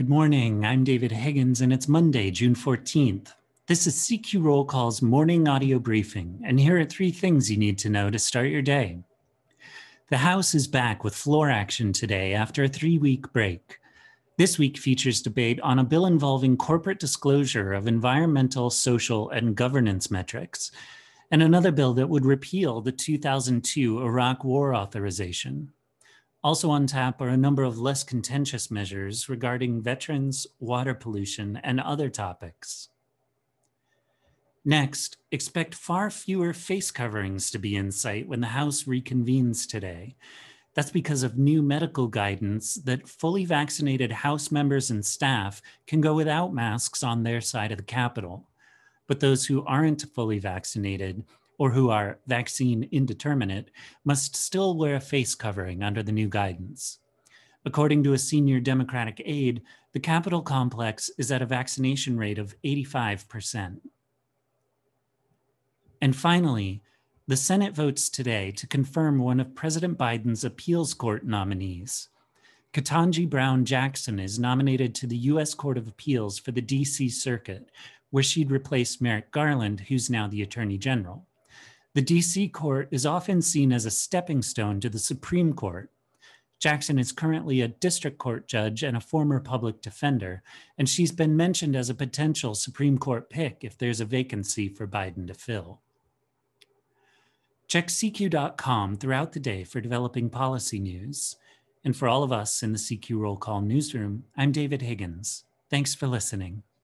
Good morning. I'm David Higgins, and it's Monday, June 14th. This is CQ Roll Call's morning audio briefing, and here are three things you need to know to start your day. The House is back with floor action today after a three week break. This week features debate on a bill involving corporate disclosure of environmental, social, and governance metrics, and another bill that would repeal the 2002 Iraq War authorization. Also on tap are a number of less contentious measures regarding veterans, water pollution, and other topics. Next, expect far fewer face coverings to be in sight when the House reconvenes today. That's because of new medical guidance that fully vaccinated House members and staff can go without masks on their side of the Capitol. But those who aren't fully vaccinated or who are vaccine indeterminate must still wear a face covering under the new guidance. According to a senior Democratic aide, the Capitol complex is at a vaccination rate of 85%. And finally, the Senate votes today to confirm one of President Biden's appeals court nominees. Ketanji Brown Jackson is nominated to the U.S. Court of Appeals for the D.C. Circuit, where she'd replace Merrick Garland, who's now the Attorney General. The DC court is often seen as a stepping stone to the Supreme Court. Jackson is currently a district court judge and a former public defender, and she's been mentioned as a potential Supreme Court pick if there's a vacancy for Biden to fill. Check CQ.com throughout the day for developing policy news. And for all of us in the CQ Roll Call newsroom, I'm David Higgins. Thanks for listening.